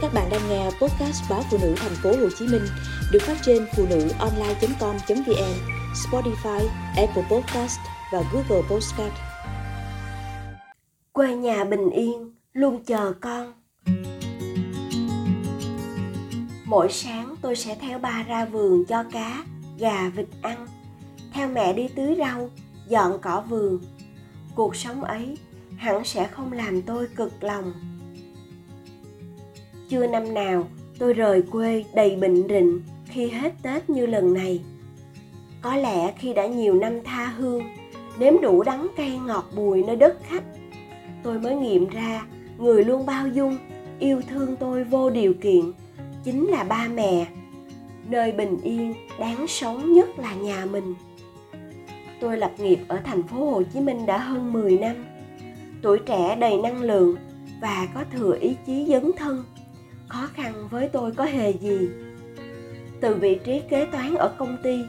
Các bạn đang nghe podcast báo phụ nữ thành phố Hồ Chí Minh được phát trên phụ nữ online.com.vn, Spotify, Apple Podcast và Google Podcast. Quê nhà bình yên, luôn chờ con. Mỗi sáng tôi sẽ theo ba ra vườn cho cá, gà, vịt ăn. Theo mẹ đi tưới rau, dọn cỏ vườn. Cuộc sống ấy hẳn sẽ không làm tôi cực lòng chưa năm nào, tôi rời quê đầy bệnh rịnh khi hết tết như lần này. Có lẽ khi đã nhiều năm tha hương, nếm đủ đắng cay ngọt bùi nơi đất khách, tôi mới nghiệm ra người luôn bao dung, yêu thương tôi vô điều kiện, chính là ba mẹ. Nơi bình yên, đáng sống nhất là nhà mình. Tôi lập nghiệp ở thành phố Hồ Chí Minh đã hơn 10 năm. Tuổi trẻ đầy năng lượng và có thừa ý chí dấn thân khó khăn với tôi có hề gì. Từ vị trí kế toán ở công ty,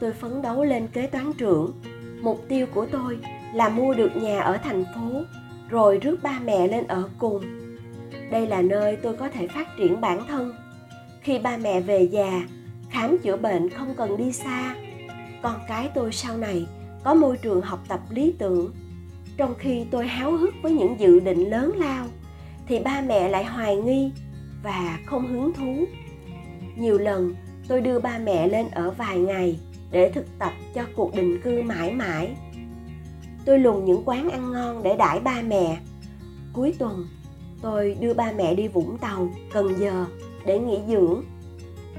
tôi phấn đấu lên kế toán trưởng. Mục tiêu của tôi là mua được nhà ở thành phố, rồi rước ba mẹ lên ở cùng. Đây là nơi tôi có thể phát triển bản thân. Khi ba mẹ về già, khám chữa bệnh không cần đi xa. Con cái tôi sau này có môi trường học tập lý tưởng. Trong khi tôi háo hức với những dự định lớn lao, thì ba mẹ lại hoài nghi và không hứng thú. Nhiều lần, tôi đưa ba mẹ lên ở vài ngày để thực tập cho cuộc định cư mãi mãi. Tôi lùng những quán ăn ngon để đãi ba mẹ. Cuối tuần, tôi đưa ba mẹ đi vũng tàu, cần giờ để nghỉ dưỡng.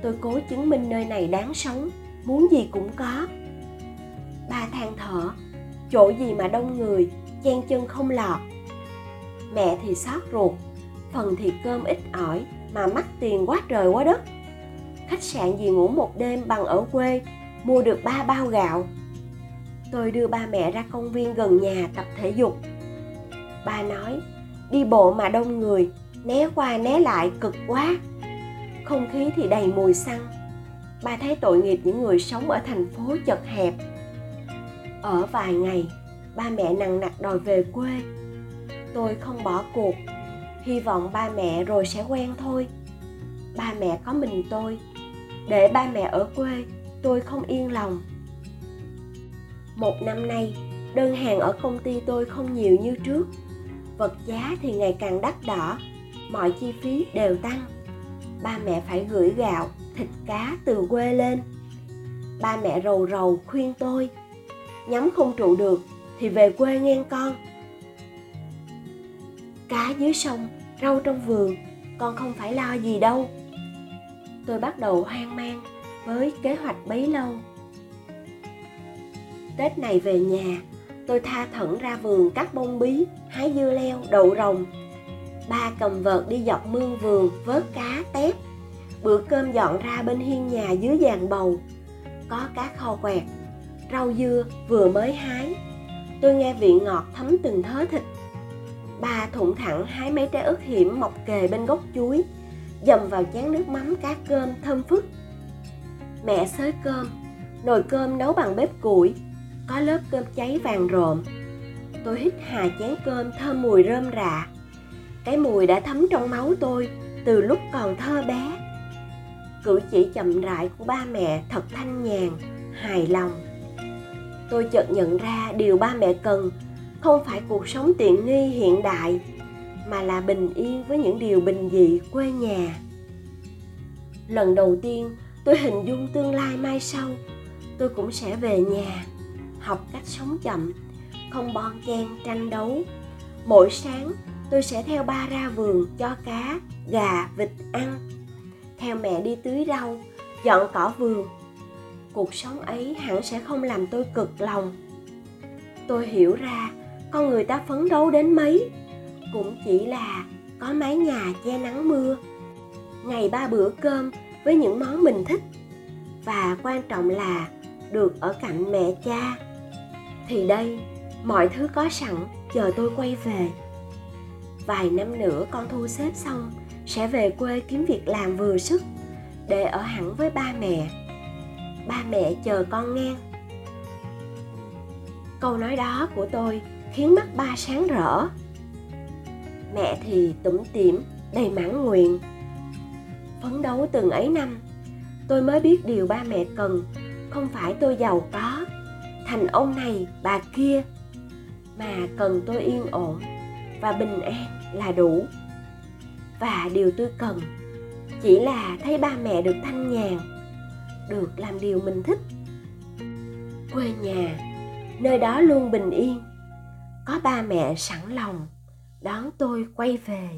Tôi cố chứng minh nơi này đáng sống, muốn gì cũng có. Ba than thở, chỗ gì mà đông người, chen chân không lọt. Mẹ thì xót ruột phần thì cơm ít ỏi, mà mắc tiền quá trời quá đất. Khách sạn gì ngủ một đêm bằng ở quê, mua được ba bao gạo. Tôi đưa ba mẹ ra công viên gần nhà tập thể dục. Ba nói, đi bộ mà đông người, né qua né lại cực quá. Không khí thì đầy mùi xăng. Ba thấy tội nghiệp những người sống ở thành phố chật hẹp. Ở vài ngày, ba mẹ nặng nặc đòi về quê. Tôi không bỏ cuộc hy vọng ba mẹ rồi sẽ quen thôi. Ba mẹ có mình tôi. Để ba mẹ ở quê, tôi không yên lòng. Một năm nay, đơn hàng ở công ty tôi không nhiều như trước. Vật giá thì ngày càng đắt đỏ, mọi chi phí đều tăng. Ba mẹ phải gửi gạo, thịt cá từ quê lên. Ba mẹ rầu rầu khuyên tôi, nhắm không trụ được thì về quê nghe con. Cá dưới sông rau trong vườn, con không phải lo gì đâu. Tôi bắt đầu hoang mang với kế hoạch bấy lâu. Tết này về nhà, tôi tha thẩn ra vườn cắt bông bí, hái dưa leo, đậu rồng. Ba cầm vợt đi dọc mương vườn vớt cá, tép. Bữa cơm dọn ra bên hiên nhà dưới giàn bầu. Có cá kho quẹt, rau dưa vừa mới hái. Tôi nghe vị ngọt thấm từng thớ thịt ba thụng thẳng hái mấy trái ớt hiểm mọc kề bên gốc chuối, dầm vào chén nước mắm cá cơm thơm phức. Mẹ xới cơm, nồi cơm nấu bằng bếp củi, có lớp cơm cháy vàng rộm. Tôi hít hà chén cơm thơm mùi rơm rạ. Cái mùi đã thấm trong máu tôi từ lúc còn thơ bé. Cử chỉ chậm rãi của ba mẹ thật thanh nhàn, hài lòng. Tôi chợt nhận ra điều ba mẹ cần không phải cuộc sống tiện nghi hiện đại, mà là bình yên với những điều bình dị quê nhà. Lần đầu tiên tôi hình dung tương lai mai sau, tôi cũng sẽ về nhà, học cách sống chậm, không bon chen tranh đấu. Mỗi sáng, tôi sẽ theo ba ra vườn cho cá, gà, vịt ăn. Theo mẹ đi tưới rau, dọn cỏ vườn. Cuộc sống ấy hẳn sẽ không làm tôi cực lòng. Tôi hiểu ra con người ta phấn đấu đến mấy. Cũng chỉ là có mái nhà che nắng mưa, ngày ba bữa cơm với những món mình thích. Và quan trọng là được ở cạnh mẹ cha. Thì đây, mọi thứ có sẵn, chờ tôi quay về. Vài năm nữa con thu xếp xong, sẽ về quê kiếm việc làm vừa sức, để ở hẳn với ba mẹ. Ba mẹ chờ con nghe. Câu nói đó của tôi khiến mắt ba sáng rỡ. Mẹ thì tủm tỉm, đầy mãn nguyện. Phấn đấu từng ấy năm, tôi mới biết điều ba mẹ cần. Không phải tôi giàu có, thành ông này bà kia, mà cần tôi yên ổn và bình an là đủ. Và điều tôi cần chỉ là thấy ba mẹ được thanh nhàn, được làm điều mình thích. Quê nhà, nơi đó luôn bình yên có ba mẹ sẵn lòng đón tôi quay về.